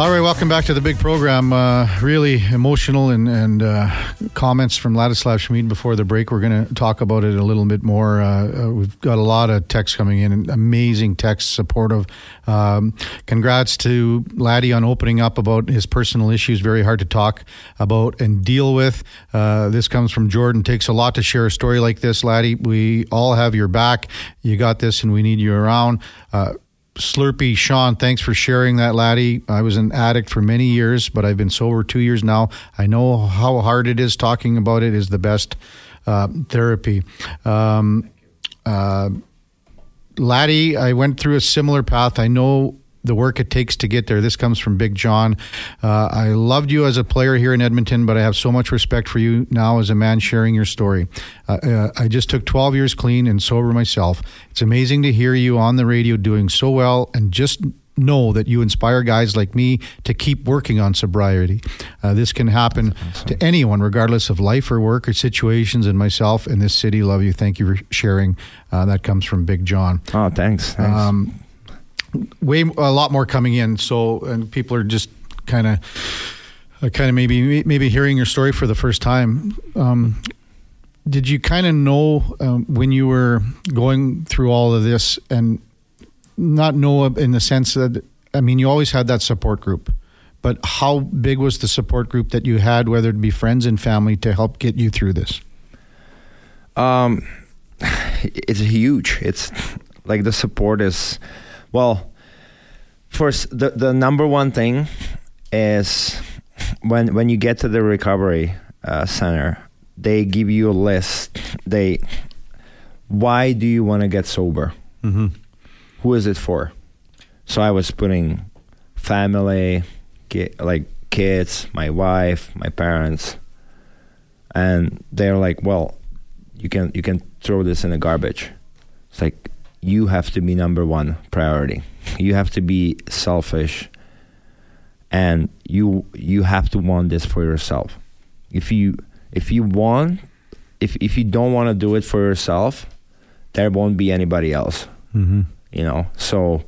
All right, welcome back to the big program. Uh, really emotional and, and uh, comments from Ladislav Smid before the break. We're going to talk about it a little bit more. Uh, uh, we've got a lot of texts coming in, amazing texts, supportive. Um, congrats to Laddie on opening up about his personal issues. Very hard to talk about and deal with. Uh, this comes from Jordan. Takes a lot to share a story like this, Laddie. We all have your back. You got this, and we need you around. Slurpee Sean, thanks for sharing that, laddie. I was an addict for many years, but I've been sober two years now. I know how hard it is. Talking about it is the best uh, therapy. Um, uh, laddie, I went through a similar path. I know the work it takes to get there. This comes from Big John. Uh, I loved you as a player here in Edmonton, but I have so much respect for you now as a man sharing your story. Uh, uh, I just took 12 years clean and sober myself. It's amazing to hear you on the radio doing so well and just know that you inspire guys like me to keep working on sobriety. Uh, this can happen awesome. to anyone, regardless of life or work or situations. And myself in this city love you. Thank you for sharing. Uh, that comes from Big John. Oh, thanks. thanks. Um, way a lot more coming in. So and people are just kind of uh, kind of maybe maybe hearing your story for the first time. Um, did you kind of know um, when you were going through all of this and not know in the sense that I mean you always had that support group, but how big was the support group that you had, whether it be friends and family, to help get you through this? Um, it's huge. It's like the support is well, first, the the number one thing is when when you get to the recovery uh, center, they give you a list. They why do you want to get sober? Mm-hmm. Who is it for? So I was putting family, like kids, my wife, my parents, and they're like, "Well, you can you can throw this in the garbage." It's like you have to be number one priority. You have to be selfish and you you have to want this for yourself. If you if you want if if you don't want to do it for yourself, there won't be anybody else. Mm-hmm. You know. So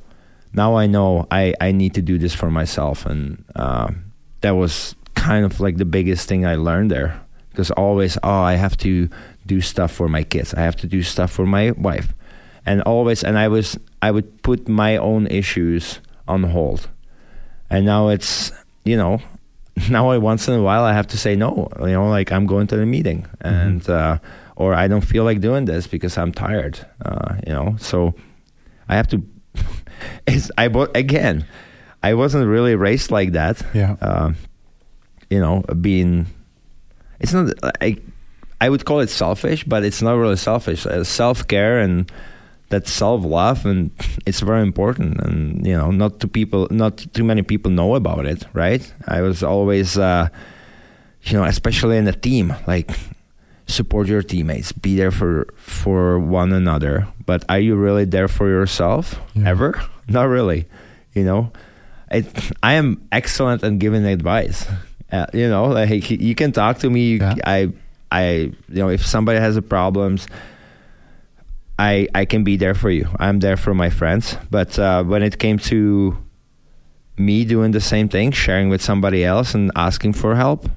now I know I I need to do this for myself, and uh, that was kind of like the biggest thing I learned there. Because always, oh, I have to do stuff for my kids. I have to do stuff for my wife and always and i was i would put my own issues on hold. And now it's you know now I, once in a while i have to say no you know like i'm going to the meeting. Mm-hmm. and uh, or i don't feel like doing this because i'm tired uh, you know. So i have to it's i again i wasn't really raised like that. Yeah. Uh, you know being it's not i i would call it selfish but it's not really selfish. Uh, self-care and that self love and it's very important and you know not too people not too many people know about it right? I was always uh, you know especially in a team like support your teammates be there for for one another but are you really there for yourself? Yeah. ever? Not really you know? It, i am excellent at giving advice. Uh, you know like you can talk to me yeah. i i you know if somebody has a problems I I can be there for you. I'm there for my friends. But uh, when it came to me doing the same thing, sharing with somebody else and asking for help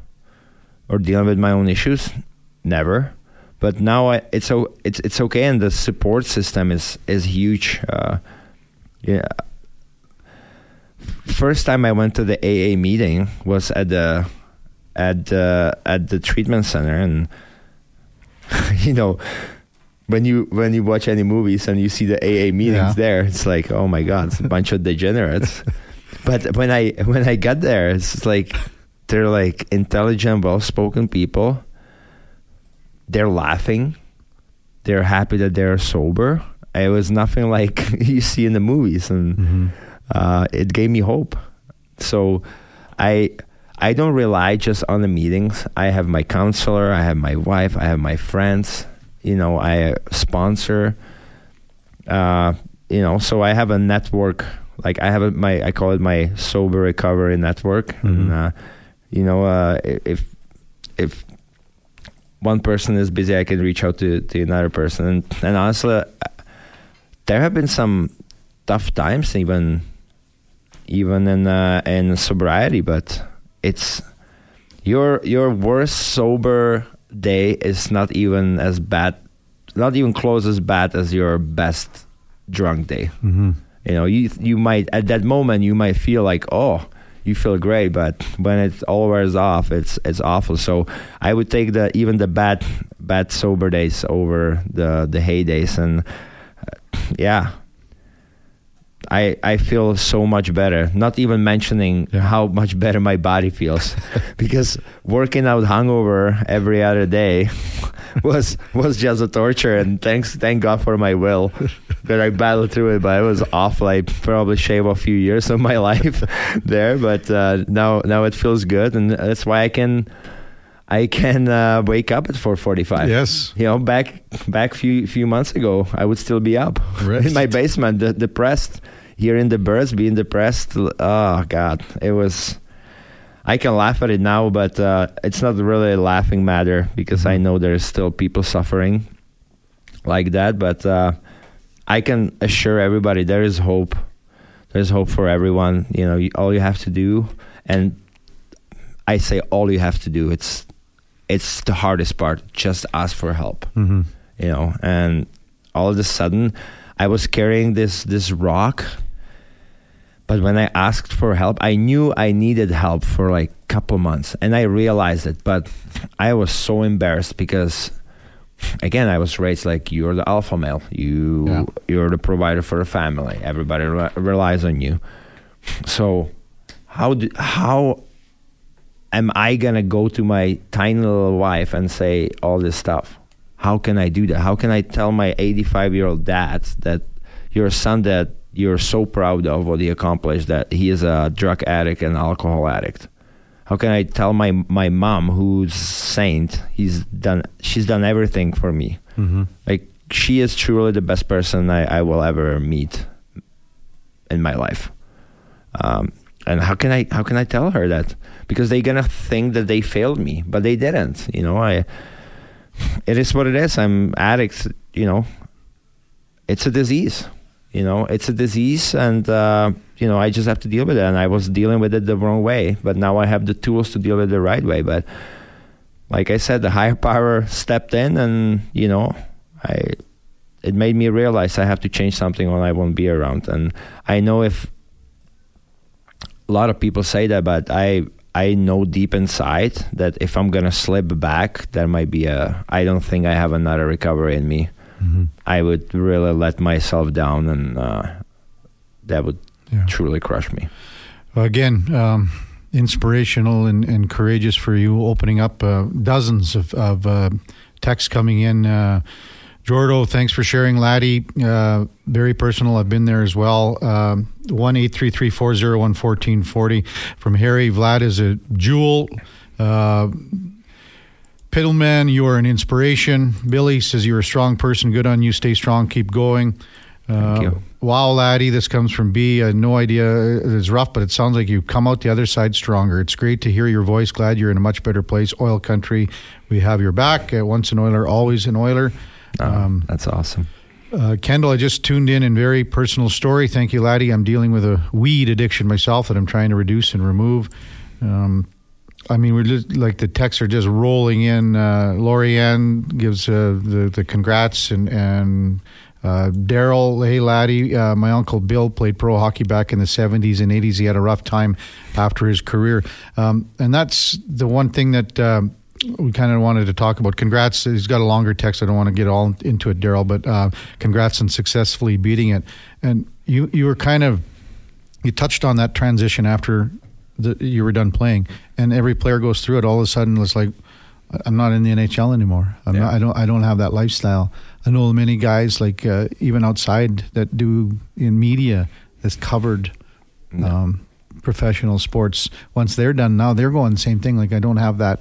or dealing with my own issues, never. But now I, it's it's it's okay, and the support system is is huge. Uh, yeah. First time I went to the AA meeting was at the at the at the treatment center, and you know when you when you watch any movies and you see the AA meetings yeah. there, it's like, oh my god, it's a bunch of degenerates. But when I when I got there, it's like they're like intelligent, well-spoken people. They're laughing. They're happy that they're sober. It was nothing like you see in the movies, and mm-hmm. uh, it gave me hope. So, I I don't rely just on the meetings. I have my counselor. I have my wife. I have my friends you know I sponsor. Uh, you know, so I have a network. Like I have a, my I call it my sober recovery network, mm-hmm. and uh, you know uh, if if one person is busy, I can reach out to, to another person. And, and honestly, there have been some tough times, even even in uh, in sobriety. But it's your your worst sober day is not even as bad, not even close as bad as your best drunk day. Mm-hmm. You know, you you might at that moment you might feel like oh you feel great, but when it all wears off, it's it's awful. So I would take the even the bad bad sober days over the the heydays, and uh, yeah, I I feel so much better. Not even mentioning Yeah. how much better my body feels, because working out hungover every other day was was just a torture. And thanks thank God for my will that I battled through it. But it was awful. I probably shaved a few years of my life there, but uh, now now it feels good, and that's why I can. I can uh, wake up at 4:45. Yes. You know, back back few few months ago, I would still be up Right. in my basement, de- depressed. Hearing the birds, being depressed. Oh God, it was. I can laugh at it now, but uh, it's not really a laughing matter because I know there's still people suffering like that. But uh, I can assure everybody there is hope. There's hope for everyone. You know, you, all you have to do, and I say all you have to do. It's it's the hardest part. Just ask for help Mm-hmm. you know and all of a sudden i was carrying this this rock but when i asked for help i knew i needed help for like a couple months and i realized it but i was so embarrassed because again i was raised like you're the alpha male you Yeah. you're the provider for the family everybody re- relies on you so how do, how am I gonna go to my tiny little wife and say all this stuff? How can I do that? How can I tell my 85 year old dad that your son that you're so proud of what he accomplished that he is a drug addict and alcohol addict? How can I tell my my mom who's saint he's done she's done everything for me? Mm-hmm. Like she is truly the best person I, I will ever meet in my life. Um, and how can I how can I tell her that? Because they're gonna think that they failed me, but they didn't. You know, I. It is what it is. I'm addict. You know, it's a disease. You know, it's a disease, and uh, you know I just have to deal with it. And I was dealing with it the wrong way, but now I have the tools to deal with it the right way. But like I said, the higher power stepped in, and you know, I it made me realize I have to change something when I won't be around. And I know if a lot of people say that, but I I know deep inside that if I'm gonna slip back, there might be a. I don't think I have another recovery in me. Mm-hmm. I would really let myself down, and uh, that would Yeah. truly crush me. Again, um, inspirational and, and courageous for you, opening up uh, dozens of, of uh, texts coming in. Uh, Jordo, thanks for sharing. Laddie, uh, very personal. I've been there as well. Um, One eight three three four zero one fourteen forty from Harry. Vlad is a jewel. Piddleman, you are an inspiration. Billy says you're a strong person. Good on you. Stay strong. Keep going. Thank Uh, you. Wow, laddie, this comes from B. I had no idea it's rough, but it sounds like you come out the other side stronger. It's great to hear your voice. Glad you're in a much better place. Oil country, we have your back. Uh, once an oiler, always an oiler. Oh, Um, that's awesome. uh, Kendall, I just tuned in and very personal story. Thank you, laddie. I'm dealing with a weed addiction myself that I'm trying to reduce and remove. Um, I mean, we're just like the texts are just rolling in. Uh, Lorianne gives uh, the the congrats and and uh, Daryl, hey laddie, uh, my uncle Bill played pro hockey back in the '70s and '80s. He had a rough time after his career, um, and that's the one thing that. Um, we kind of wanted to talk about. Congrats. He's got a longer text. I don't want to get all into it, Daryl, but uh, congrats on successfully beating it. And you, you were kind of, you touched on that transition after the, you were done playing, and every player goes through it. All of a sudden, it's like, I'm not in the NHL anymore. I'm Yeah. not, I don't. I don't have that lifestyle. I know many guys, like uh, even outside, that do in media that's covered No. um, professional sports. Once they're done, now they're going the same thing. Like I don't have that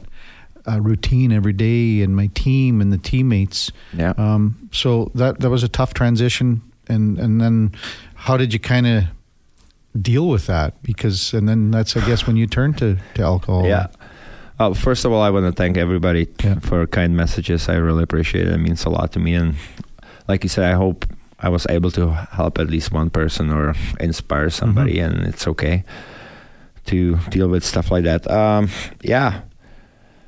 uh, routine every day, and my team and the teammates. Yeah. Um, so that that was a tough transition, and and then how did you kind of deal with that? Because and then that's I guess when you turn to to alcohol. Yeah. Uh, first of all, I want to thank everybody Yeah. for kind messages. I really appreciate it. It means a lot to me. And like you said, I hope I was able to help at least one person or inspire somebody, Mm-hmm. and it's okay to deal with stuff like that. Um, yeah,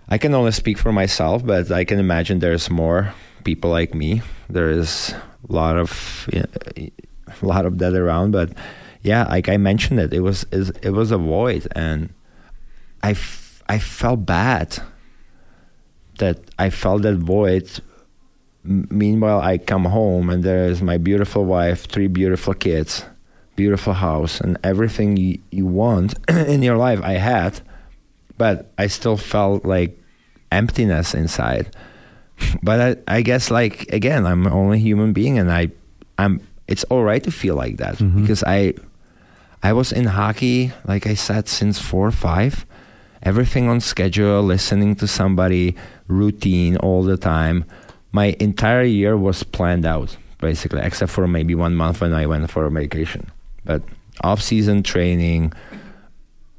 I can only speak for myself, but I can imagine there's more people like me. There is a lot of a lot of that around, but yeah, like I mentioned it, it was it was a void, and I, f- I felt bad that I felt that void. M- meanwhile, I come home and there is my beautiful wife, three beautiful kids, beautiful house, and everything you, you want in your life I had, but I still felt like emptiness inside. But I, I guess like again, I'm only a human being, and I, I'm. It's all right to feel like that Mhm. because I, I was in hockey, like I said, since four or five. Everything on schedule, listening to somebody, routine all the time. My entire year was planned out, basically, except for maybe one month when I went for a vacation. But off-season training,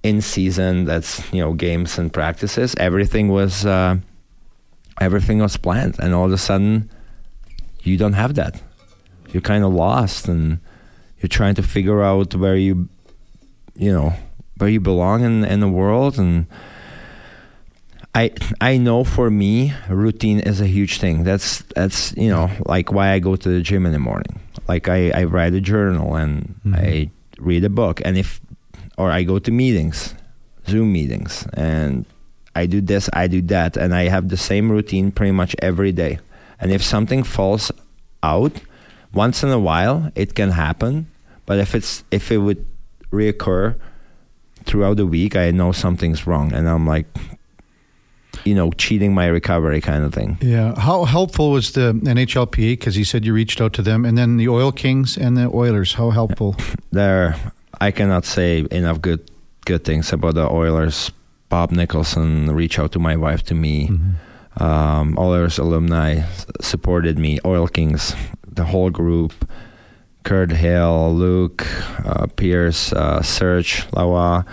in season, that's you know games and practices. Everything was, uh, everything was planned, and all of a sudden, you don't have that. You're kind of lost, and you're trying to figure out where you, you know, where you belong in in the world and I I know for me routine is a huge thing. That's that's you know like why I go to the gym in the morning. Like I, I write a journal and Mhm. I read a book and if or I go to meetings, Zoom meetings and I do this, I do that and I have the same routine pretty much every day. And if something falls out once in a while it can happen, but if it's if it would reoccur throughout the week, I know something's wrong, and I'm like, you know, cheating my recovery kind of thing. Yeah. How helpful was the NHLPA? Because you said you reached out to them, and then the Oil Kings and the Oilers. How helpful? There, I cannot say enough good good things about the Oilers. Bob Nicholson reached out to my wife to me. Mhm. Um, Oilers alumni supported me. Oil Kings, the whole group. Kirt Hill, Luke, uh, Pierce, uh, Serge, Lawa,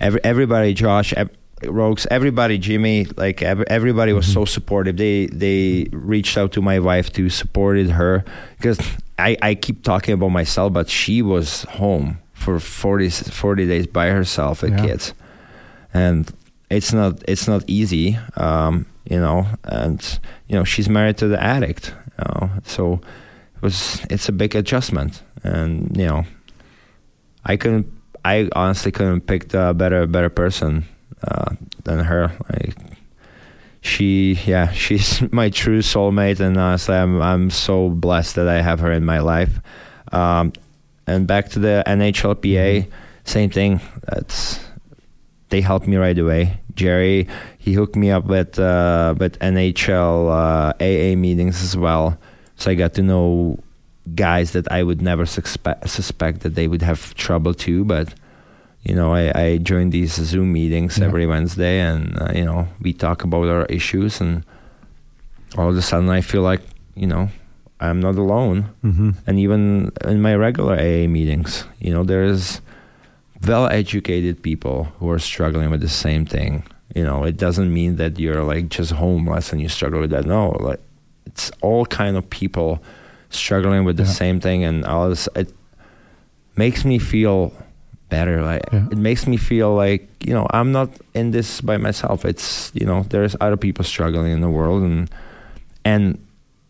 every, everybody, Josh, ev- Rogues, everybody, Jimmy, like ev- everybody was Mhm. so supportive. They they reached out to my wife to supported her because I, I keep talking about myself, but she was home for 40, 40 days by herself with Yeah. kids, and it's not it's not easy, um, you know. And you know she's married to the addict, you know, so was it's a big adjustment, and you know, I couldn't. I honestly couldn't pick a better better person uh, than her. Like she, yeah, she's my true soulmate, and honestly, I'm I'm so blessed that I have her in my life. Um, and back to the NHLPA, same thing. That's they helped me right away. Jerry, he hooked me up with uh, with NHL uh, AA meetings as well, so I got to know guys that I would never suspect suspect that they would have trouble too. But you know, I, I joined these Zoom meetings Yeah. every Wednesday, and uh, you know, we talk about our issues, and all of a sudden, I feel like you know, I'm not alone Mm-hmm. and even in my regular AA meetings, you know, there's well-educated people who are struggling with the same thing. You know, it doesn't mean that you're like just homeless and you struggle with that. No, like it's all kind of people struggling with the Yeah. same thing, and all this. It makes me feel better. Like Yeah. it makes me feel like you know I'm not in this by myself. It's you know there's other people struggling in the world, and and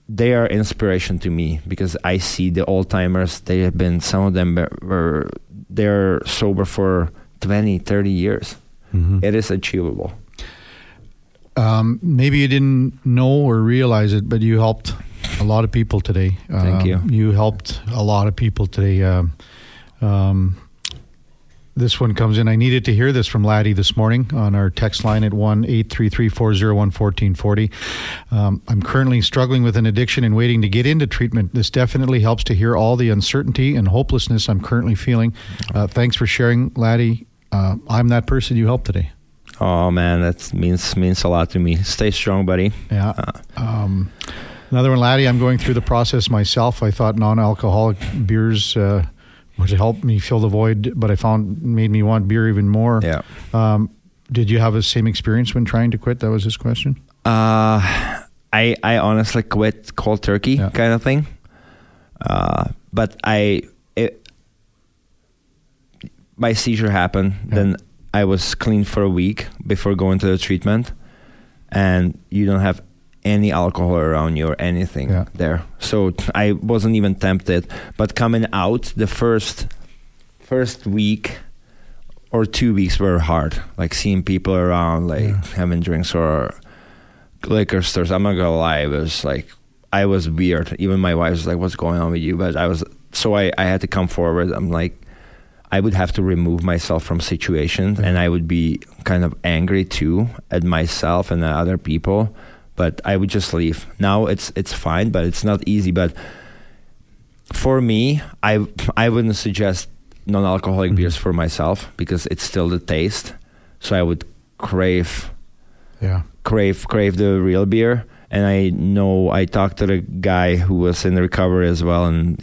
they are inspiration to me because I see the old timers. They have been some of them were- they're sober for 20, 30 years. Mm-hmm. It is achievable. Um, maybe you didn't know or realize it, but you helped a lot of people today. Thank Um, you. You helped a lot of people today. Um, um, this one comes in. I needed to hear this from Laddie this morning on our text line at 1 833 401 1440. Um, I'm currently struggling with an addiction and waiting to get into treatment. This definitely helps to hear all the uncertainty and hopelessness I'm currently feeling. Uh, thanks for sharing, Laddie. Uh, I'm that person you helped today. Oh man, that means means a lot to me. Stay strong, buddy. Yeah. Uh, Um, another one, Laddie. I'm going through the process myself. I thought non-alcoholic beers uh, would help me fill the void, but I found made me want beer even more. yeah. Um, did you have the same experience when trying to quit? That was his question. Uh, I I honestly quit cold turkey Yeah. kind of thing. Uh, but I, it, my seizure happened. Yeah. Then I was clean for a week before going to the treatment, and you don't have any alcohol around you or anything Yeah. there. So I wasn't even tempted. But coming out, the first first week or two weeks were hard. Like seeing people around, like Yeah. having drinks or liquor stores. I'm not gonna lie, it was like I was weird. Even my wife was like, "What's going on with you?" But I was so I I had to come forward. I'm like. I would have to remove myself from situations, and I would be kind of angry too at myself and at other people. But I would just leave. Now it's it's fine, but it's not easy. But for me, I I wouldn't suggest non-alcoholic Mhm. beers for myself because it's still the taste. So I would crave Yeah. crave crave the real beer. And I know I talked to the guy who was in recovery as well, and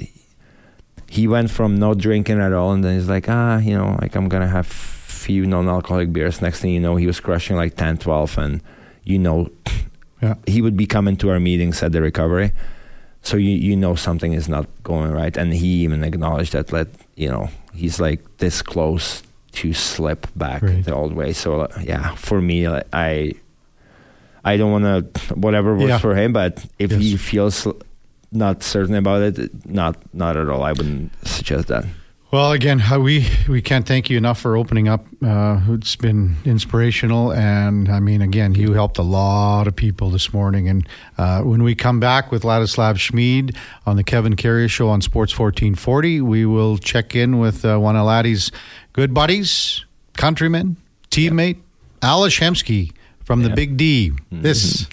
he went from not drinking at all, and then he's like, ah, you know, like I'm gonna have few non-alcoholic beers. Next thing you know, he was crushing like 10, 12, and you know, Yeah. he would be coming to our meetings at the recovery. So you you know something is not going right, and he even acknowledged that. Let you know, he's like this close to slip back Great. the old way. So uh, yeah, for me, like, I I don't want to whatever works Yeah. for him, but if he feels not certain about it, not not at all. I wouldn't suggest that. Well, again, we we can't thank you enough for opening up. Uh, it's been inspirational, and I mean, again, you helped a lot of people this morning. And uh, when we come back with Ladislav Smid on the Kevin Karius Show on Sports fourteen forty, we will check in with uh, one of Laddie's good buddies, countryman, teammate, Ales Hemsky from the Big D. This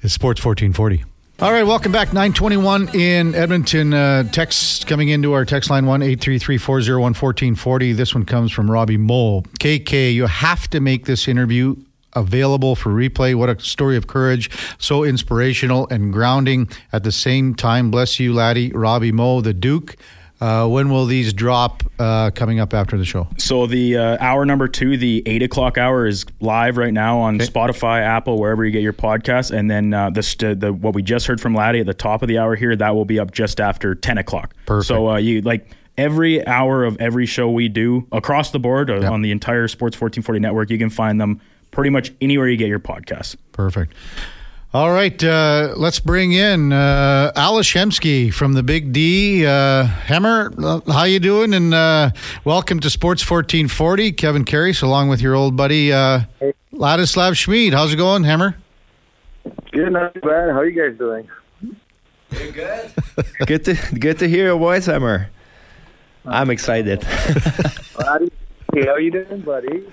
is Sports fourteen forty. All right, welcome back. 921 in Edmonton. Uh, text coming into our text line 1 401 1440. This one comes from Robbie Mole. KK, you have to make this interview available for replay. What a story of courage. So inspirational and grounding at the same time. Bless you, laddie. Robbie Mo, the Duke. Uh, when will these drop uh, coming up after the show? So the uh, hour number two, the eight o'clock hour, is live right now on Okay. Spotify, Apple, wherever you get your podcasts. And then uh, the, st- the what we just heard from Laddie at the top of the hour here, that will be up just after ten o'clock. Perfect. So uh, you like every hour of every show we do across the board Yep. on the entire Sports fourteen forty network, you can find them pretty much anywhere you get your podcasts. Perfect. All right, uh, let's bring in uh, Ales Hemsky from the Big D. Uh, Hemmer, uh, how you doing? And uh, welcome to Sports 1440. Kevin Karius, along with your old buddy uh, Ladislav Smid. How's it going, Hammer? Good, not too bad. How are you guys doing? good good to good to hear your voice, Hammer. I'm excited. Buddy, hey, how you doing, buddy?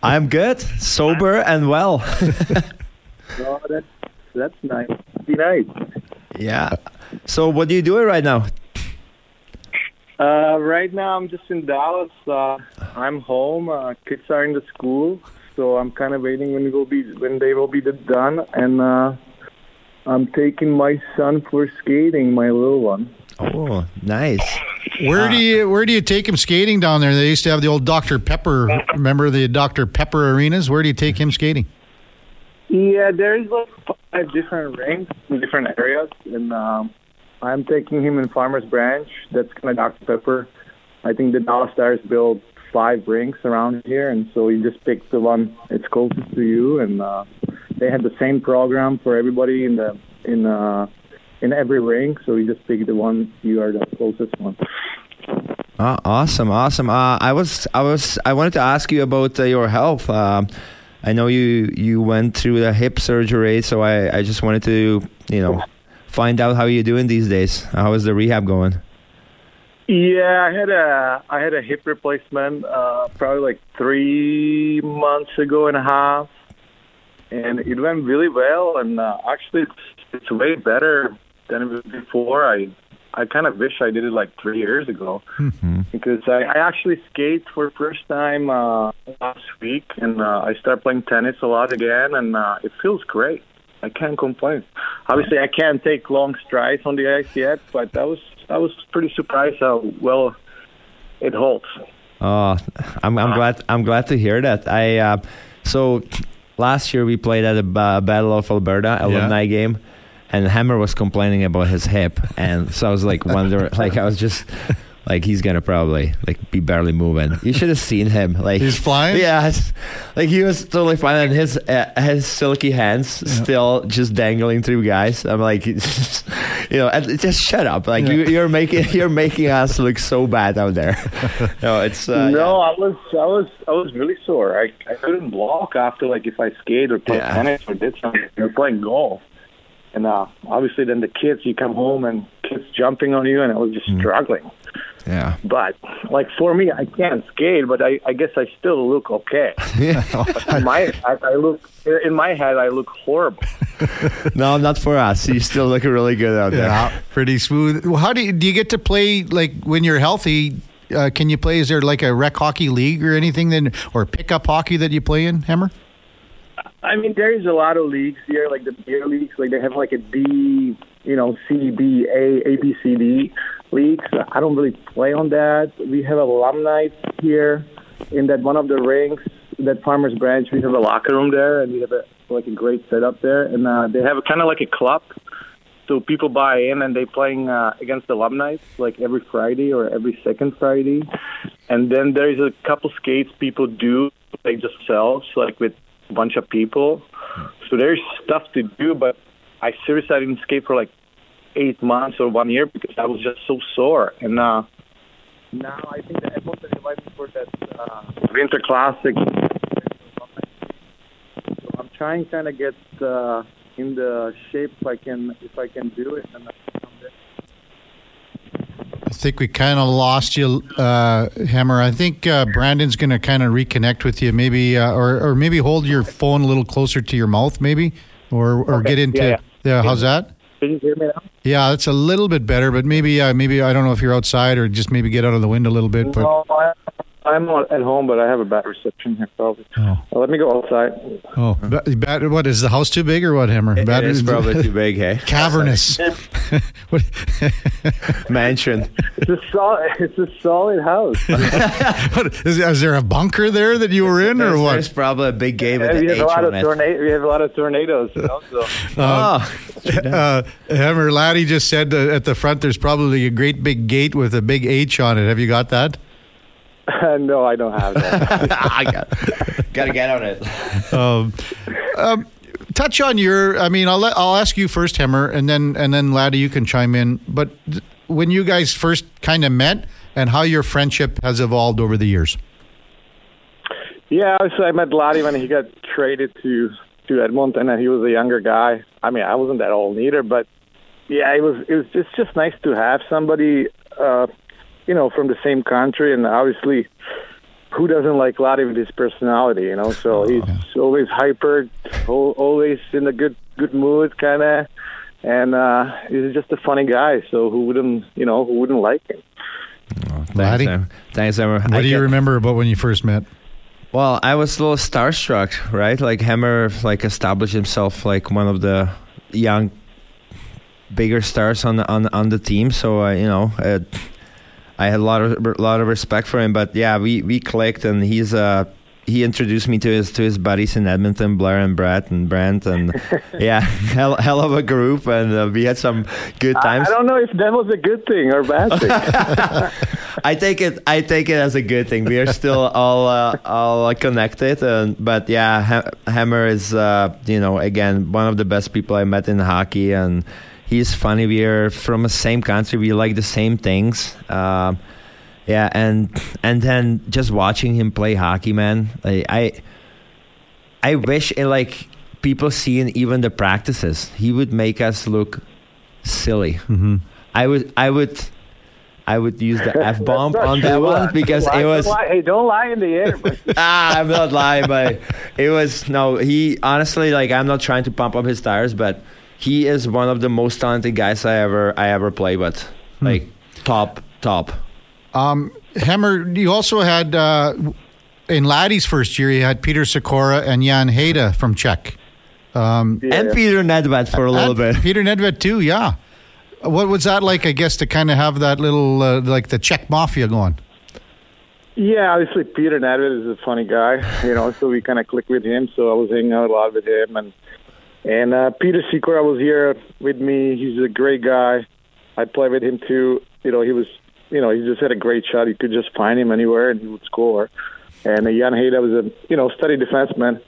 I'm good, sober and well. Oh, that's that's nice. Be nice. yeah. So what are you doing right now? Uh, right now, I'm just in Dallas. Uh, I'm home. Uh, kids are in the school, so I'm kind of waiting when will be when they will be done. And uh, I'm taking my son for skating, my little one. Oh, nice. Where do you where do you take him skating down there? They used to have the old Dr Pepper. Remember the Dr Pepper arenas? Where do you take him skating? Yeah, there's like five different rinks in different areas, and um, I'm taking him in Farmers Branch. That's kind of Dr. Pepper. I think the Dallas Stars build five rinks around here, and so you just pick the one that's closest to you. And uh, they had the same program for everybody in the in uh, in every rink, so you just pick the one you are the closest one. Ah, awesome, awesome. Uh, I was, I was, I wanted to ask you about uh, your health. Um I know you you went through the hip surgery, so I, I just wanted to, you know, find out how you're doing these days. How is the rehab going? Yeah, I had a I had a hip replacement uh, probably like three months ago and a half, and it went really well. And uh, actually, it's, it's way better than it was before. I I kind of wish I did it like three years ago because I, I actually skate for the first time uh, last week, and uh, I started playing tennis a lot again, and uh, it feels great. I can't complain. Obviously, I can't take long strides on the ice yet, but I was I was pretty surprised how well it holds. Oh, I'm I'm glad I'm glad to hear that. I uh, so last year we played at the uh, Battle of Alberta alumni game, and Hammer was complaining about his hip, and so I was like wondering, like I was just like he's gonna probably like be barely moving. You should have seen him. Like He's flying? Yeah, like he was totally fine, and his uh, his silky hands still just dangling through guys. I'm like, you know, and just shut up. Like you, you're making you're making us look so bad out there. no, it's uh, no, I was I was I was really sore. I I couldn't block after like if I skate or play Yeah. tennis or did something or playing golf. And uh obviously then the kids you come home and kids jumping on you and I was just struggling. yeah. But like for me I can't skate but I, I guess I still look okay. Yeah. in my I, I look in my head I look horrible. No, not for us. You still look really good out there. Yeah, pretty smooth. Well, How do you, do you get to play like when you're healthy? Uh, can you play? Is there like a rec hockey league or anything then, or pickup hockey that you play in, Hammer? I mean, there is a lot of leagues here, like the beer leagues. Like they have like a D, you know, C, B, A, A, B, C, D leagues. I don't really play on that. We have alumni here in that one of the rinks, that Farmers Branch. We have a locker room there, and we have a like a great setup there. And uh, they have kind of like a club, so people buy in and they playing uh, against alumni like every Friday or every second Friday. And then there is a couple skates people do like themselves, like with bunch of people. So there's stuff to do, but I seriously I didn't skate for like eight months or one year because I was just so sore. And uh, now I think the Edmonton invited me for that uh, Winter Classic. So I'm trying kind of get uh, in the shape if I can if I can do it. And uh, I think we kind of lost you, uh, Hammer. I think uh, Brandon's going to kind of reconnect with you, maybe, uh, or or maybe hold your phone a little closer to your mouth, maybe, or or Okay. get into. Yeah, yeah, how's that? can you hear me now? Yeah, that's a little bit better, but maybe uh, maybe I don't know if you're outside or just maybe get out of the wind a little bit. But No, I, I'm not at home, but I have a bad reception here probably. oh, Uh, let me go outside. oh, ba- ba- what is the house too big or what, Hammer? It Bad- is probably too big, hey? cavernous. Mansion. It's a solid. It's a solid house. what- is, is there a bunker there that you were in, or There's, what? there's probably a big game with Yeah, we have a H lot of on it. tornado. We have a lot of tornadoes. You know, so. Oh, Uh, Hammer Laddie just said uh, at the front there's probably a great big gate with a big H on it. Have you got that? no, I don't have that. I got, gotta get on it. Um, um, touch on your. I mean, I'll let, I'll ask you first, Hemmer, and then and then Laddie, you can chime in. But th- when you guys first kind of met, and how your friendship has evolved over the years. yeah, obviously I met Lottie when he got traded to to Edmonton, and he was a younger guy. I mean, I wasn't that old either, but yeah, it was it was just just nice to have somebody, uh, you know, from the same country, and obviously. Who doesn't like Lottie with his personality, you know? So he's always hyper, always in a good good mood, kind of, and uh, he's just a funny guy. So who wouldn't, you know, who wouldn't like him? Laddie? Thanks, Em. Thanks, Emma. What I do you get- remember about when you first met? Well, I was a little starstruck, right? Like Hammer, like established himself like one of the young, bigger stars on the on on the team. So uh, you know, uh, I had a lot of a lot of respect for him. But yeah, we we clicked, and he's uh he introduced me to his to his buddies in Edmonton, Blair and Brett and Brent, and yeah, hell hell of a group, and uh, we had some good I, times. I don't know if that was a good thing or bad thing. I take it. I take it as a good thing. We are still all uh, all connected, and but yeah, ha- Hammer is uh, you know again one of the best people I met in hockey, and he's funny. We are from the same country. We like the same things. Um, yeah, and and then just watching him play hockey, man. I I, I wish uh, like people seeing even the practices, he would make us look silly. Mm-hmm. I would I would I would use the f bomb on that true. one because Don't lie- it was don't lie- hey, don't lie in the air. ah I'm not lying, but it was no. He honestly like I'm not trying to pump up his tires, but he is one of the most talented guys I ever I ever played with. Like top top. Um, Hammer, you also had uh, in Laddie's first year, you had Peter Sykora and Jan Hejda from Czech. Um, Yeah. And Peter Nedved for a little bit. Peter Nedved too, yeah. What was that like? I guess to kind of have that little uh, like the Czech mafia going. Yeah, obviously Peter Nedved is a funny guy, you know, so we kind of clicked with him. So I was hanging out a lot with him, and And uh, Peter Sykora was here with me. He's a great guy. I played with him too. You know, he was, you know, he just had a great shot. You could just find him anywhere and he would score. And uh, Jan Hejda was a, you know, steady defenseman.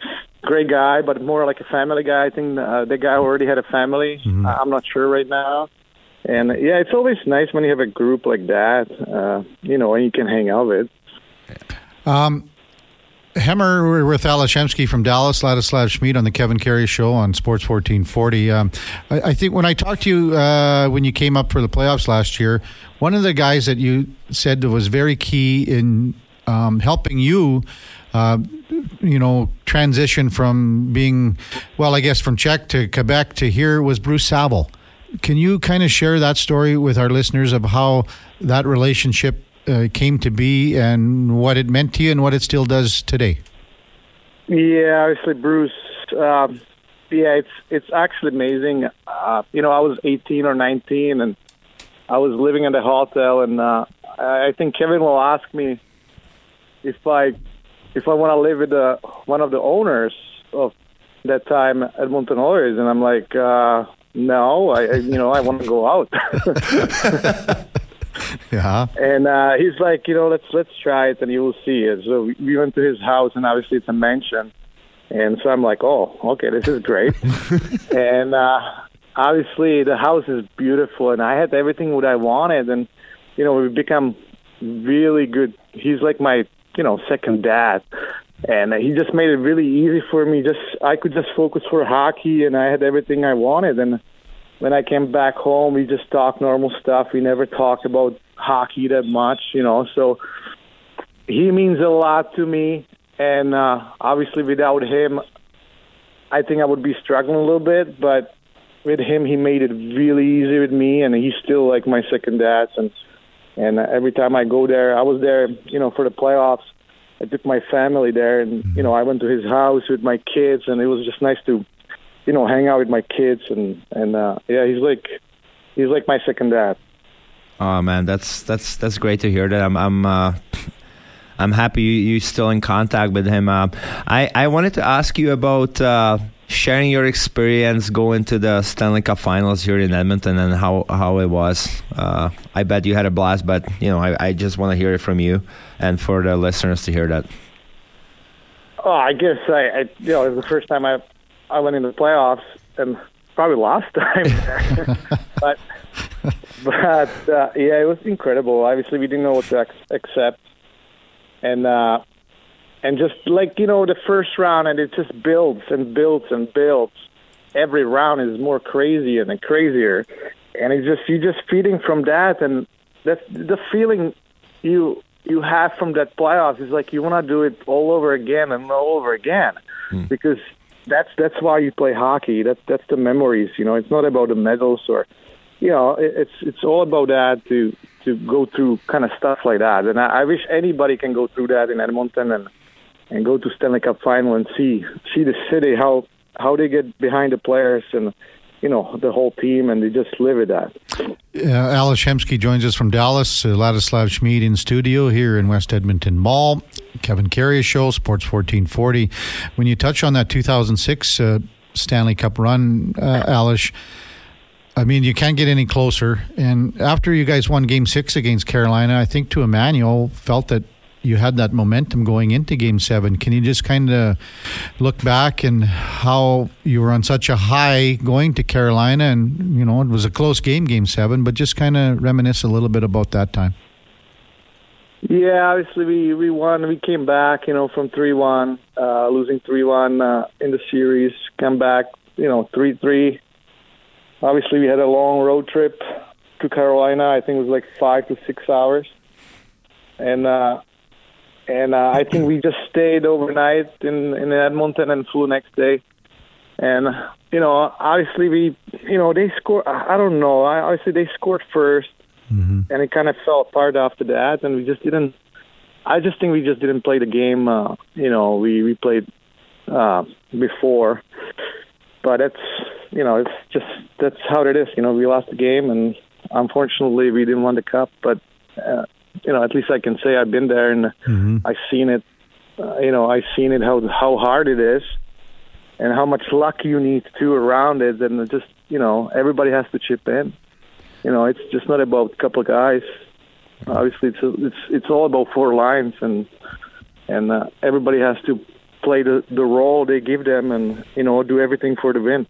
Great guy, but more like a family guy. I think uh, the guy already had a family. Mm-hmm. I'm not sure right now. And uh, yeah, it's always nice when you have a group like that, uh, you know, and you can hang out with. Um, Hemmer, with Ales Hemsky from Dallas, Ladislav Smid on the Kevin Karius Show on Sports 1440. Um, I, I, think when I talked to you uh, when you came up for the playoffs last year, one of the guys that you said was very key in um, helping you, uh, you know, transition from being, well, I guess from Czech to Quebec to here was Bruce Saville. Can you kind of share that story with our listeners of how that relationship uh, came to be and what it meant to you and what it still does today? Yeah, obviously, Bruce. Um, yeah, it's it's actually amazing. Uh, you know, I was 18 or 19, and I was living in the hotel, and uh, I think Kevin will ask me if I if I want to live with the, one of the owners of that time Edmonton Oilers, and I'm like, uh, no, I you know I want to go out. yeah. And uh, he's like, you know, let's let's try it, and you will see it. So we went to his house, and obviously it's a mansion, and so I'm like, oh, okay, this is great. and uh, obviously the house is beautiful, and I had everything what I wanted, and you know we become really good. He's like my you know second dad. And he just made it really easy for me. Just I could just focus for hockey, and I had everything I wanted. And when I came back home, we just talked normal stuff. We never talked about hockey that much, you know. So he means a lot to me, and uh, obviously without him, I think I would be struggling a little bit. But with him, he made it really easy with me, and he's still like my second dad. And and every time I go there, I was there, you know, for the playoffs. I took my family there, and you know, I went to his house with my kids, and it was just nice to you know, hang out with my kids and and uh, yeah, he's like he's like my second dad. Oh man, that's that's that's great to hear that. I'm I'm uh, I'm happy you you still in contact with him. Uh, I I wanted to ask you about. Uh, sharing your experience going to the Stanley Cup Finals here in Edmonton and how, how it was. Uh, I bet you had a blast, but you know I, I just want to hear it from you and for the listeners to hear that. Oh, I guess I, I you know it was the first time I I went into the playoffs and probably last time. but but uh, yeah, it was incredible. Obviously, we didn't know what to ex- accept, and uh, and just like you know, the first round, and it just builds and builds and builds. Every round is more crazy and crazier, and it's just you're just feeding from that, and that's the feeling you you have from that playoffs is like you want to do it all over again and all over again mm. because that's that's why you play hockey. That's that's the memories. You know, it's not about the medals or, you know, it, it's it's all about that to to go through kind of stuff like that. And I, I wish anybody can go through that in Edmonton and and go to Stanley Cup final and see see the city how how they get behind the players and you know the whole team and they just live with that. Uh, Ales Hemsky joins us from Dallas. Uh, Ladislav Smid in studio here in West Edmonton Mall. Kevin Karius Show, Sports 1440. When you touch on that 2006 uh, Stanley Cup run, uh, Ales, I mean, you can't get any closer. And after you guys won Game Six against Carolina, I think to Emmanuel felt that you had that momentum going into game seven. Can you just kind of look back and how you were on such a high going to Carolina and, you know, it was a close game, game seven, but just kind of reminisce a little bit about that time? Yeah, obviously we, we won. We came back, you know, from 3 1, uh, losing 3 1 uh, in the series, come back, you know, 3 3. Obviously, we had a long road trip to Carolina. I think it was like five to six hours. And uh, and uh, I think we just stayed overnight in in Edmonton and flew next day. And you know, obviously we, you know, they scored. I don't know. I obviously they scored 1st mm-hmm. and it kind of fell apart after that, and we just didn't. I just think we just didn't play the game. Uh, you know, we we played uh, before, but it's you know, it's just that's how it is. You know, we lost the game, and unfortunately, we didn't win the cup. But uh, you know, at least I can say I've been there and mm-hmm. I've seen it. Uh, you know, I've seen it how how hard it is, and how much luck you need to around it, and just you know everybody has to chip in. You know, it's just not about a couple of guys. Obviously, it's it's it's all about four lines, and and uh, everybody has to play the the role they give them, and you know do everything for the win.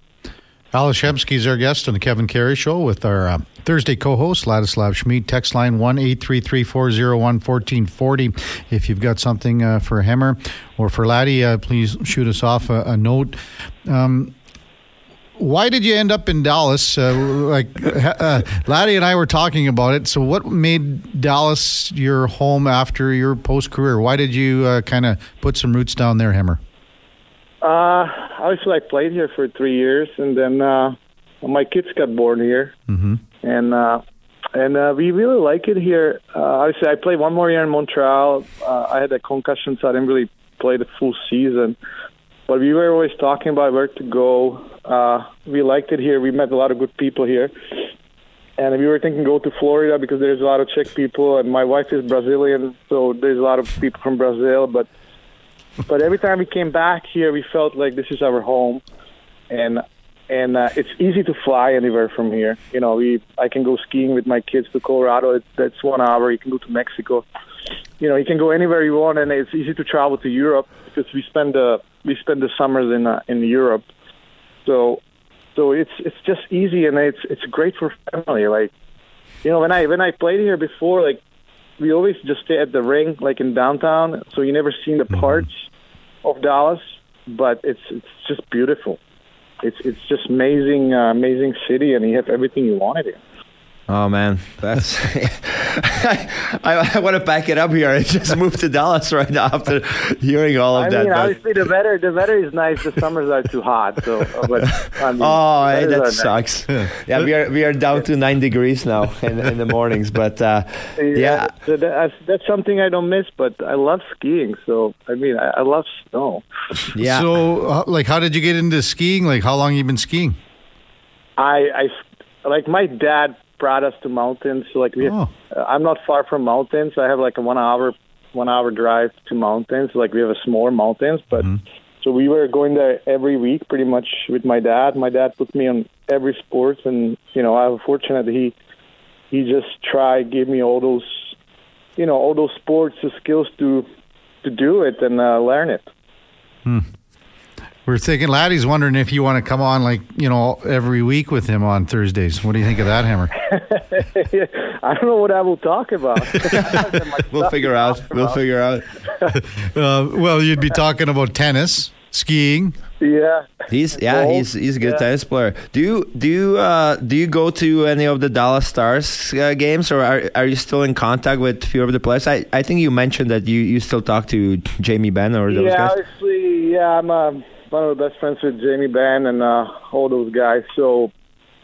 Ales Hemsky is our guest on the Kevin Karius Show with our uh, Thursday co-host Ladislav Smid. Text line one eight three three four zero one fourteen forty. If you've got something uh, for Hemmer or for Laddie, uh, please shoot us off a, a note. Um, why did you end up in Dallas? Uh, like uh, Laddie and I were talking about it. So, what made Dallas your home after your post career? Why did you uh, kind of put some roots down there, Hemmer? Uh, obviously, I played here for three years, and then uh, my kids got born here, mm-hmm. and uh, and uh, we really like it here. Uh, obviously, I played one more year in Montreal. Uh, I had a concussion, so I didn't really play the full season. But we were always talking about where to go. Uh, we liked it here. We met a lot of good people here. And we were thinking go to Florida because there's a lot of Czech people, and my wife is Brazilian, so there's a lot of people from Brazil. But but every time we came back here, we felt like this is our home, and and uh, it's easy to fly anywhere from here. You know, we I can go skiing with my kids to Colorado. It, that's one hour. You can go to Mexico. You know, you can go anywhere you want, and it's easy to travel to Europe because we spend the we spend the summers in uh, in Europe. So so it's it's just easy, and it's it's great for family. Like you know, when I when I played here before, like we always just stay at the ring, like in downtown, so you never seen the parts of Dallas, but it's it's just beautiful. It's it's just amazing, uh, amazing city, and you have everything you wanted here. Oh man, that's I, I, want to back it up here. I just moved to Dallas right now after hearing all of I that. mean, but- obviously the weather the weather is nice. The summers are too hot, so uh, but I mean, Oh, hey, that are nice. sucks. yeah, we are we are down to nine degrees now in, in the mornings, but uh, yeah, so that, that's something I don't miss. But I love skiing, so I mean, I, I love snow. yeah. So, uh, like, how did you get into skiing? Like, how long you been skiing? I, I like my dad brought us to mountains. So like we, Oh. uh, I'm not far from mountains. I have like a one hour, one hour drive to mountains. Like we have a small mountains, but so we were going there every week, pretty much with my dad. My dad put me on every sport, and you know I was fortunate that he he just tried give me all those, you know, all those sports, the skills to to do it and uh, learn it. We're thinking, Laddie's wondering if you want to come on, like, you know, every week with him on Thursdays. What do you think of that, Hemmer? I don't know what I will talk about. we'll figure out. We'll figure out. Uh, well, you'd be talking about tennis, skiing. yeah. He's yeah, Golf, he's he's a good yeah. tennis player. Do you do you uh, do you go to any of the Dallas Stars uh, games, or are are you still in contact with a few of the players? I, I think you mentioned that you, you still talk to Jamie Benn or those yeah, guys. obviously, yeah, I'm uh, one of the best friends with Jamie Benn and uh, all those guys. So,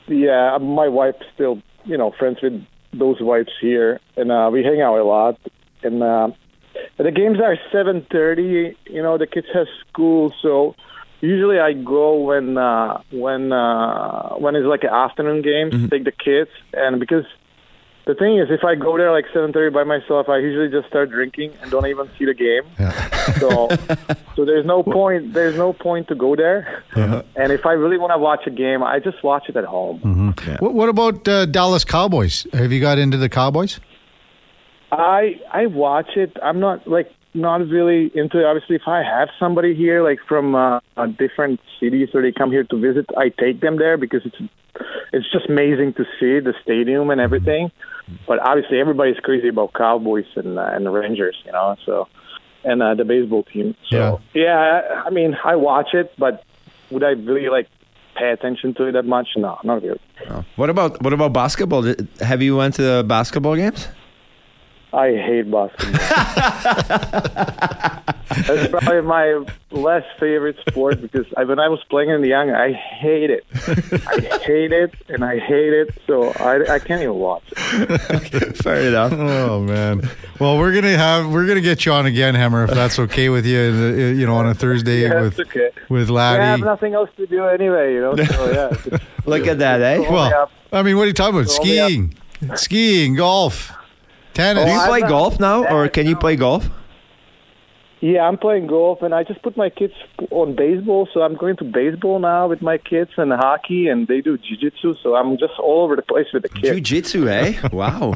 yeah, my wife's still, you know, friends with those wives here, and uh, we hang out a lot. And uh, the games are 7:30. You know, the kids have school, so usually I go when uh, when uh, when it's like an afternoon game, take the kids, and because the thing is, if I go there like 7:30 by myself, I usually just start drinking and don't even see the game. So, so there's no point. There's no point to go there. And if I really want to watch a game, I just watch it at home. What, what about uh, Dallas Cowboys? Have you got into the Cowboys? I I watch it. I'm not like not really into it. Obviously, if I have somebody here like from uh, different cities or they come here to visit, I take them there because it's it's just amazing to see the stadium and everything. But obviously, everybody's crazy about Cowboys and uh, and the Rangers, you know. So and uh, the baseball team. So yeah, I, I mean, I watch it, but would I really like pay attention to it that much? No, not really. What about what about basketball? Have you went to the basketball games? I hate basketball. That's probably my less favorite sport because I, when I was playing in the young, I hate it. I hate it and I hate it, so I, I can't even watch it. Fair enough. Oh man. Well, we're gonna have we're gonna get you on again, Hemmer, if that's okay with you. uh, You know, on a Thursday Yeah, with it's okay. with I have nothing else to do anyway, you know. So yeah, Look at that, eh? Well, Well. I mean, what are you talking about? Throw me up. Skiing, skiing, golf, tennis. Do you Oh, play golf now, or can you play golf? Yeah, I'm playing golf, and I just put my kids on baseball. So I'm going to baseball now with my kids and hockey, and they do jiu-jitsu. So I'm just all over the place with the kids. Jiu-jitsu, eh? Wow.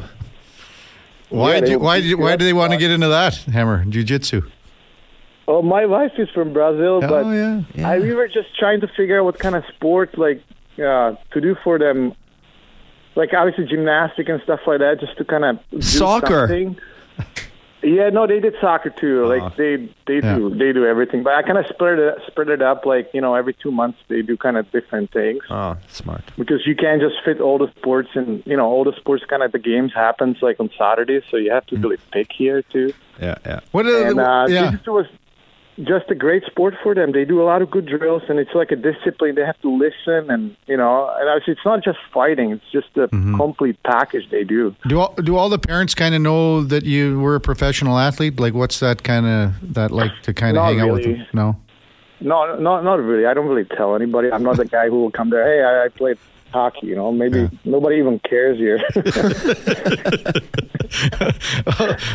Why Yeah, do they- why do, why do they want to get into that Hemmer jiu-jitsu? Oh, my wife is from Brazil, but oh yeah. Yeah. I, we were just trying to figure out what kind of sport like uh, to do for them. Like obviously gymnastic and stuff like that, just to kind of Soccer. something. Yeah, no, they did soccer too. Uh-huh. Like they they Yeah. do they do everything. But I kind of spread it spread it up. Like you know, every two months they do kind of different things Oh, smart. because you can't just fit all the sports and you know all the sports kind of the games happens like on Saturdays, so you have to really pick here too. Yeah, yeah. What are And the, uh, yeah. jiu-jitsu was just a great sport for them. They do a lot of good drills, and it's like a discipline. They have to listen, and you know, and actually, it's not just fighting; it's just a Mm-hmm. complete package they do. Do all, do all the parents kind of know that you were a professional athlete? Like, what's that kind of that like to kind of Not hang out with really. them? No. No, no, not really. I don't really tell anybody. I'm not the guy who will come there. Hey, I, I played hockey. You know, maybe nobody even cares here.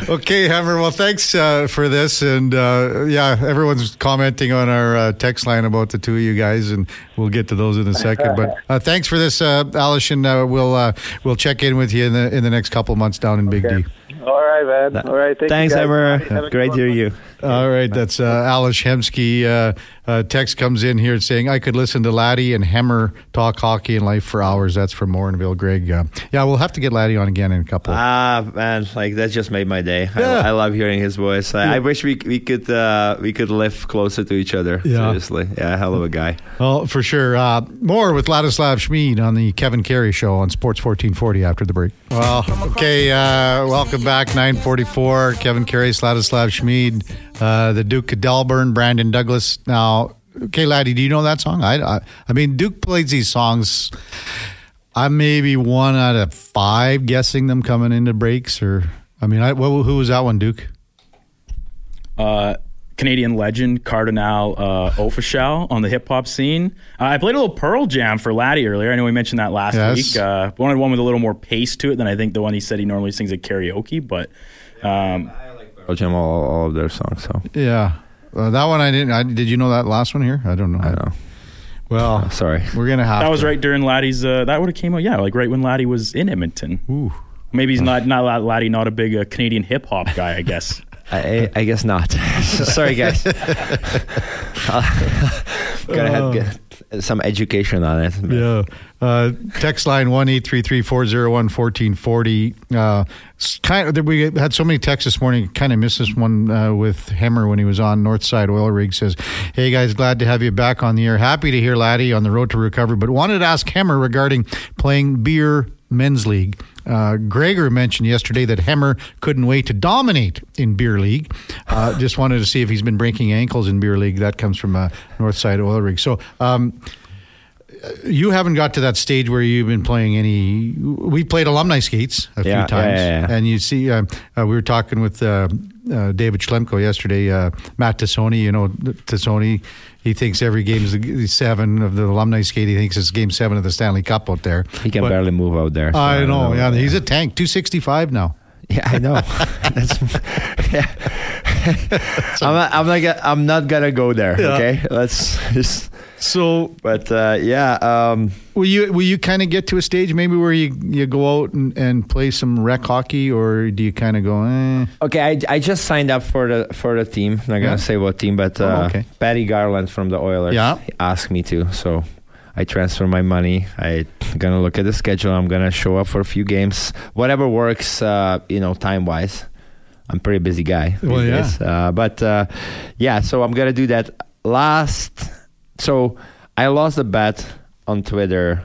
okay, Hemmer. Well, thanks uh, for this, and uh, yeah, everyone's commenting on our uh, text line about the two of you guys, and we'll get to those in a second. But uh, thanks for this, uh, Ales, and uh, we'll uh, we'll check in with you in the in the next couple months down in Big Okay. D. All right, man. All right. Thank Thanks, you guys. Hemmer. Great to hear you. All right, that's uh, Ales Hemsky. Uh, uh, text comes in here saying, I could listen to Laddie and Hemmer talk hockey and life for hours. That's from Morinville, Greg. Uh, yeah, we'll have to get Laddie on again in a couple. Ah, man, like that just made my day. Yeah. I, I love hearing his voice. I, I wish we we could uh, we could live closer to each other. Yeah. Seriously, yeah, hell of a guy. Well, for sure. Uh, more with Ladislav Smid on the Kevin Karius Show on Sports 1440 after the break. Well, okay. Uh, welcome back. 944. Kevin Karius, Ladislav Smid, uh, the Duke of Delburne, Brandon Douglas. Now, okay, Laddie, do you know that song? I, I, I mean, Duke plays these songs. I'm maybe one out of five guessing them coming into breaks. Or, I mean, I, what, who was that one, Duke? uh, Canadian legend Kardinal uh, Offishall on the hip hop scene. Uh, I played a little Pearl Jam for Laddie earlier. I know we mentioned that last Yes. week. Uh, wanted one with a little more pace to it than I think the one he said he normally sings at karaoke. But um, Pearl Jam, all, all of their songs. So Yeah. Uh, that one I didn't. I, did you know that last one here? I don't know. I know. Well, Sorry. we're gonna have. that was to. right during Laddie's. Uh, that would have came out, yeah, like right when Laddie was in Edmonton. Ooh. Maybe he's not not Laddie, not a big uh, Canadian hip hop guy, I guess. I, I guess not. Sorry, guys. Gotta have get some education on it. Yeah. Uh, text line one eight three three four zero one fourteen forty. Uh, kind of, we had so many texts this morning. Kind of missed this one uh, with Hemmer when he was on Northside Oil Rig. Says, "Hey guys, glad to have you back on the air. Happy to hear Laddie on the road to recovery, but wanted to ask Hemmer regarding playing beer men's league. Uh, Gregor mentioned yesterday that Hemmer couldn't wait to dominate in beer league. Uh, just wanted to see if he's been breaking ankles in beer league. That comes from uh, Northside Oil Rig. So." Um, you haven't got to that stage where you've been playing any. We played alumni skates a Yeah, few times, yeah, yeah. and you see, uh, uh, we were talking with uh, uh, David Schlemko yesterday. Uh, Matt Tassoni, you know Tassoni, he thinks every game is seven of the alumni skate. He thinks it's game seven of the Stanley Cup out there. He can But- barely move out there. so I don't know. Yeah, he's a tank. Two sixty five now. Yeah, I know. Yeah. I'm, not, I'm not. gonna- I'm not gonna go there. Yeah. Okay, let's just. So But uh, yeah, um, will you will you kind of get to a stage maybe where you you go out and, and play some rec hockey, or do you kind of go? Eh? okay. I, I just signed up for the for the team. I'm not gonna say what team, but Oh, uh, okay. Patty Garland from the Oilers Yeah. asked me to, so I transfer my money. I gonna look at the schedule. I'm gonna show up for a few games, whatever works. Uh, you know, time wise. I'm a pretty busy guy. Well, yeah. Uh, but uh, yeah, so I'm gonna do that. Last, so I lost a bet on Twitter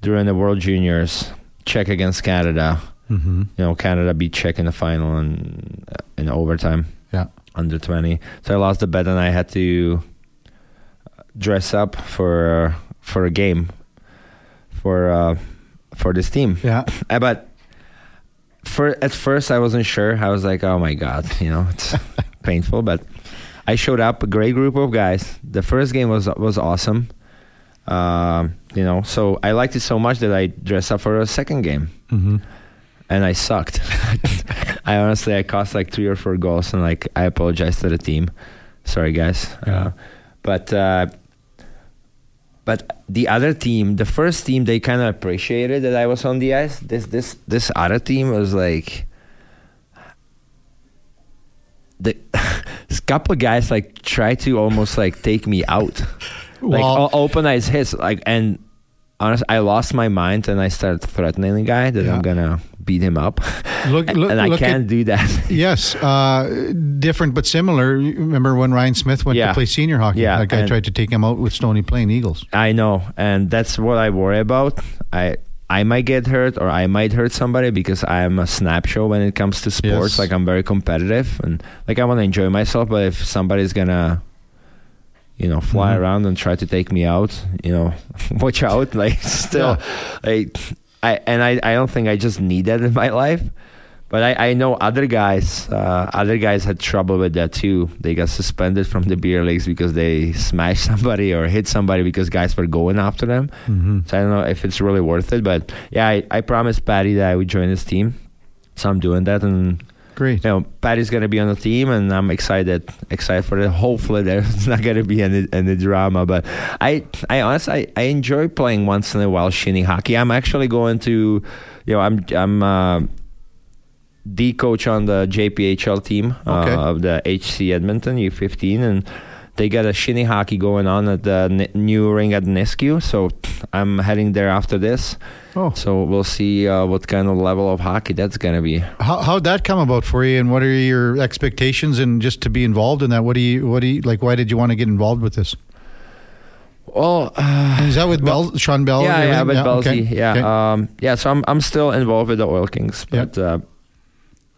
during the World Juniors, Czech against Canada. Mm-hmm. You know, Canada beat Czech in the final and uh, in overtime Yeah. under 20. So I lost the bet and I had to dress up for for a game for uh, for this team. Yeah. Uh, but for at first I wasn't sure. I was like, "Oh my god, you know, it's painful." But I showed up, a great group of guys. The first game was was awesome. Um, you know, so I liked it so much that I dressed up for a second game Mm-hmm. and I sucked. I honestly I cost like three or four goals, and like I apologize to the team. Sorry, guys. Yeah. Uh, but uh, but the other team, the first team, they kind of appreciated that I was on the ice. This this this other team was like the this couple of guys like try to almost like take me out, like Well- open eyes hits, like and honestly, I lost my mind and I started threatening the guy that Yeah. I'm gonna beat him up, Look- look- and I look can't do that. Yes, uh, different but similar. Remember when Ryan Smyth went Yeah. to play senior hockey? Yeah, that guy tried to take him out with Stony Plain Eagles. I know, and that's what I worry about. I I might get hurt or I might hurt somebody because I am a snap show when it comes to sports. Yes. Like I'm very competitive and like I want to enjoy myself. But if somebody's gonna, you know, fly Mhm. around and try to take me out, you know, watch out. Like still, like I and I I don't think I just need that in my life. But I, I know other guys, uh, other guys had trouble with that too. They got suspended from the beer leagues because they smashed somebody or hit somebody because guys were going after them. Mm-hmm. So I don't know if it's really worth it. But yeah, I, I promised Patty that I would join his team. So I'm doing that. And, Great. you know, Patty's going to be on the team and I'm excited, excited for it. Hopefully there's not going to be any, any drama. But I, I honestly, I, I enjoy playing once in a while shinny hockey. I'm actually going to, you know, I'm, I'm, uh, the coach on the JPHL team Okay. uh, of the HC Edmonton U15, and they got a shinny hockey going on at the n- new ring at Nisku. So I'm heading there after this. Oh, So we'll see uh, what kind of level of hockey that's gonna be. how how'd that come about for you? And what are your expectations? And just to be involved in that, what do you what do you like? Why did you want to get involved with this? Well, uh, Is that with Bell, Sean Bell? yeah, yeah, with Belsey, okay. yeah, Okay. um, yeah. So I'm I'm still involved with the Oil Kings, Yeah. but uh,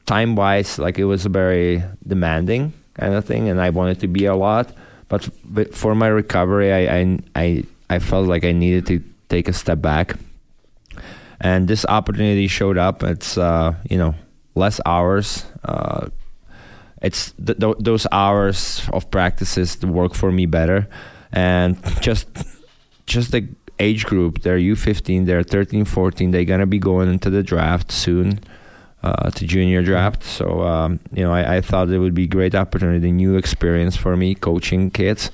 time wise, like it was a very demanding kind of thing, and I wanted to be a lot. But but for my recovery, I I I, I felt like I needed to take a step back, and this opportunity showed up. It's uh, you know less hours. Uh, it's th- th- those hours of practices work for me better and just just the age group they're u15 they're 13 14 they're gonna be going into the draft soon uh, to junior draft so um, you know I, I thought it would be a great opportunity new experience for me coaching kids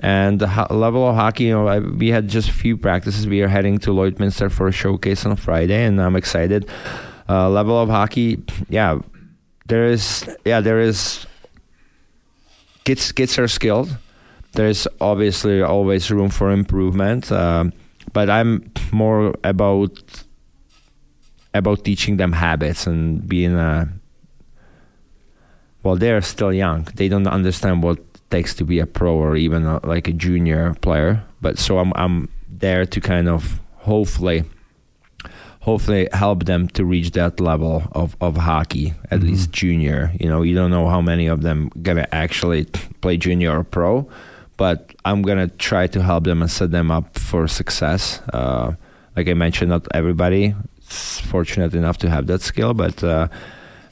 and the ho- level of hockey you know I, we had just a few practices. We are heading to lloydminster for a showcase on friday and i'm excited. Uh, level of hockey yeah there is yeah there is kids kids are skilled. There's obviously always room for improvement um, but i'm more about about teaching them habits and being a well they're still young. They don't understand what takes to be a pro or even a, like a junior player but so i'm i'm there to kind of hopefully hopefully help them to reach that level of, of hockey, at Mhm. least junior. You know, you don't know how many of them gonna actually play junior or pro, but I'm gonna try to help them and set them up for success. Uh, like I mentioned, not everybody is fortunate enough to have that skill, but uh,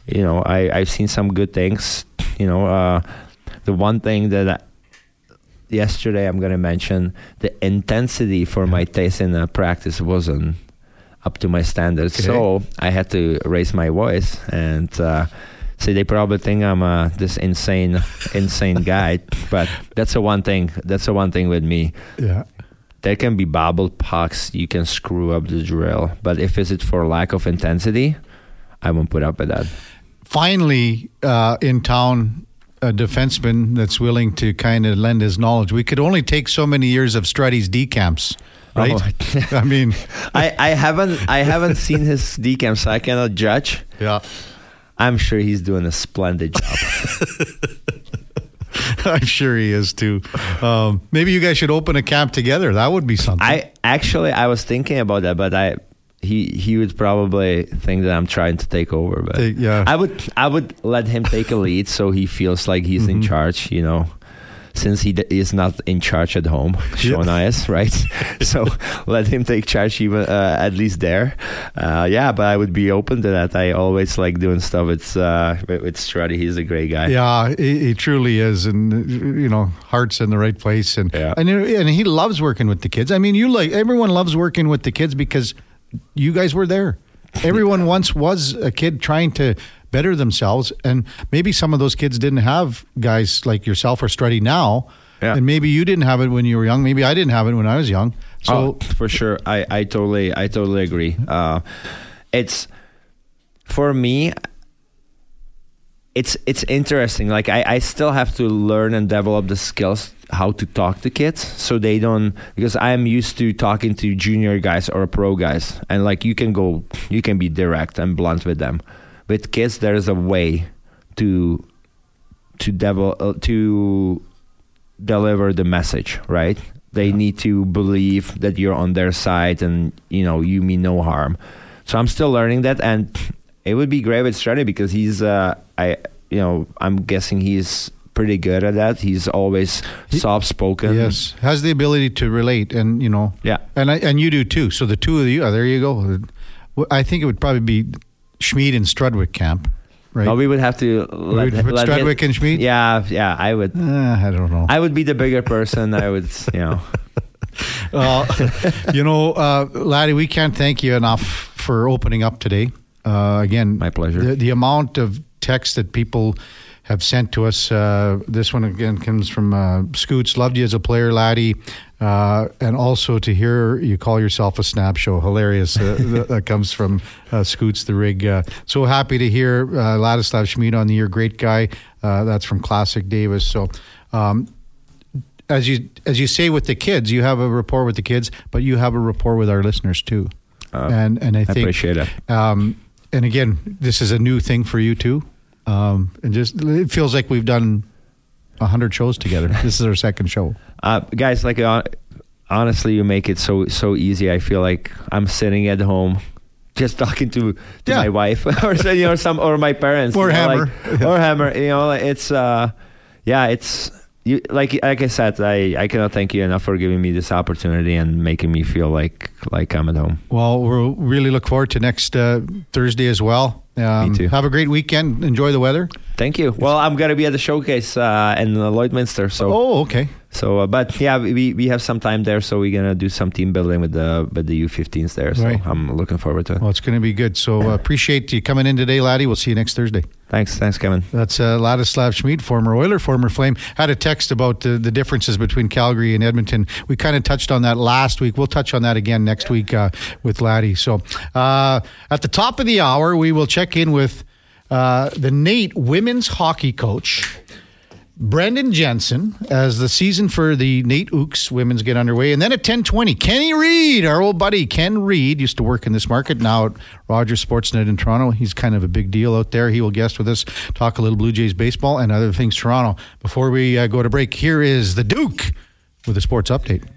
you know, I I've seen some good things. You know, uh, the one thing that. I, Yesterday, I'm gonna mention the intensity for my taste in the practice wasn't up to my standards. Okay. So I had to raise my voice and uh, say they probably think I'm uh, this insane, insane guy. But that's the one thing. That's the one thing with me. yeah. There can be bobbled pucks. You can screw up the drill. But if it's it for lack of intensity, I won't put up with that. finally uh, in town a defenseman that's willing to kind of lend his knowledge. We could only take so many years of Strutty's decamps, right? Oh. I mean, I, I haven't I haven't seen his decam, so I cannot judge. yeah, I'm sure he's doing a splendid job. I'm sure he is too. Um, maybe you guys should open a camp together. That would be something. I actually I was thinking about that, but I he he would probably think that I'm trying to take over. But Take- yeah. I would I would let him take a lead so he feels like he's in Mhm. charge. You know. Since he d- is not in charge at home, Sean is right. so let him take charge, even uh, at least there. Uh, yeah, but I would be open to that. I always like doing stuff. It's uh, with, with Strutty. He's a great guy. Yeah, he, he truly is, and you know, heart's in the right place, and Yeah. and and he loves working with the kids. I mean, you like everyone loves working with the kids because you guys were there. Everyone once was a kid trying to better themselves. And maybe some of those kids didn't have guys like yourself or Struddy now. Yeah. And maybe you didn't have it when you were young. Maybe I didn't have it when I was young. So oh, for sure, I, I totally I totally agree. Uh, it's for me. It's it's interesting. Like I, I still have to learn and develop the skills how to talk to kids so they don't because I'm used to talking to junior guys or pro guys and like you can go you can be direct and blunt with them. With kids there's a way to to develop uh, to deliver the message, right? They yeah. need to believe that you're on their side and you know you mean no harm. So I'm still learning that, and it would be great with Struddy because he's uh, I you know I'm guessing he's pretty good at that. He's always soft spoken. Yes, has the ability to relate, and you know, yeah, and I, and you do too. So the two of you, oh, there you go. I think it would probably be Smid and Strudwick camp right? Oh, we would have to let, let Strudwick and Smid. Yeah, yeah, I would. Uh, I don't know. I would be the bigger person. I would, you know. uh, you know, uh, Laddie, we can't thank you enough for opening up today. Uh, again, my pleasure. The, the, amount of text that people have sent to us. Uh, this one again comes from uh, Scoots. Loved you as a player, Laddie. Uh, and also to hear you call yourself a snap show, hilarious. Uh, that comes from uh, Scoots the Rig. Uh, so happy to hear uh, Ladislav Smid on the year, great guy. Uh, that's from Classic Davis. So. Um, as you as you say with the kids, you have a rapport with the kids, but you have a rapport with our listeners too. and and I, think, appreciate it. Um, and again, this is a new thing for you too. Um, and just it feels like we've done a hundred shows together. this is our second show. Uh, guys, like uh, honestly, you make it so so easy. I feel like I'm sitting at home. Just talking to, to yeah. my wife or you know some or my parents or Hemmer like, or Hemmer you know it's uh yeah it's you like like I said, I, I cannot thank you enough for giving me this opportunity and making me feel like like I'm at home. Well, we'll really look forward to next uh, Thursday as well. Um, me too. Have a great weekend. Enjoy the weather. Thank you. Well, I'm gonna be at the showcase uh, in Lloydminster. So. Oh, okay. So, uh, but yeah, we, we have some time there, so we're gonna do some team building with the with the U15s there. So right. I'm looking forward to it. Well, it's gonna be good. So uh, appreciate you coming in today, laddie. We'll see you next Thursday. Thanks, thanks, Kevin. That's uh, Ladislav Smid, former Oiler, former Flame. Had a text about the, the differences between Calgary and Edmonton. We kind of touched on that last week. We'll touch on that again next week uh, with Laddie. So uh, at the top of the hour, we will check in with uh, the NAIT women's hockey coach. Brendan Jensen as the season for the NAIT Ooks women's get underway. And then at 1020, Kenny Reid, our old buddy Ken Reid, used to work in this market, now at Rogers Sportsnet in Toronto. He's kind of a big deal out there. He will guest with us, talk a little Blue Jays baseball and other things Toronto. Before we uh, go to break, here is the Duke with a sports update.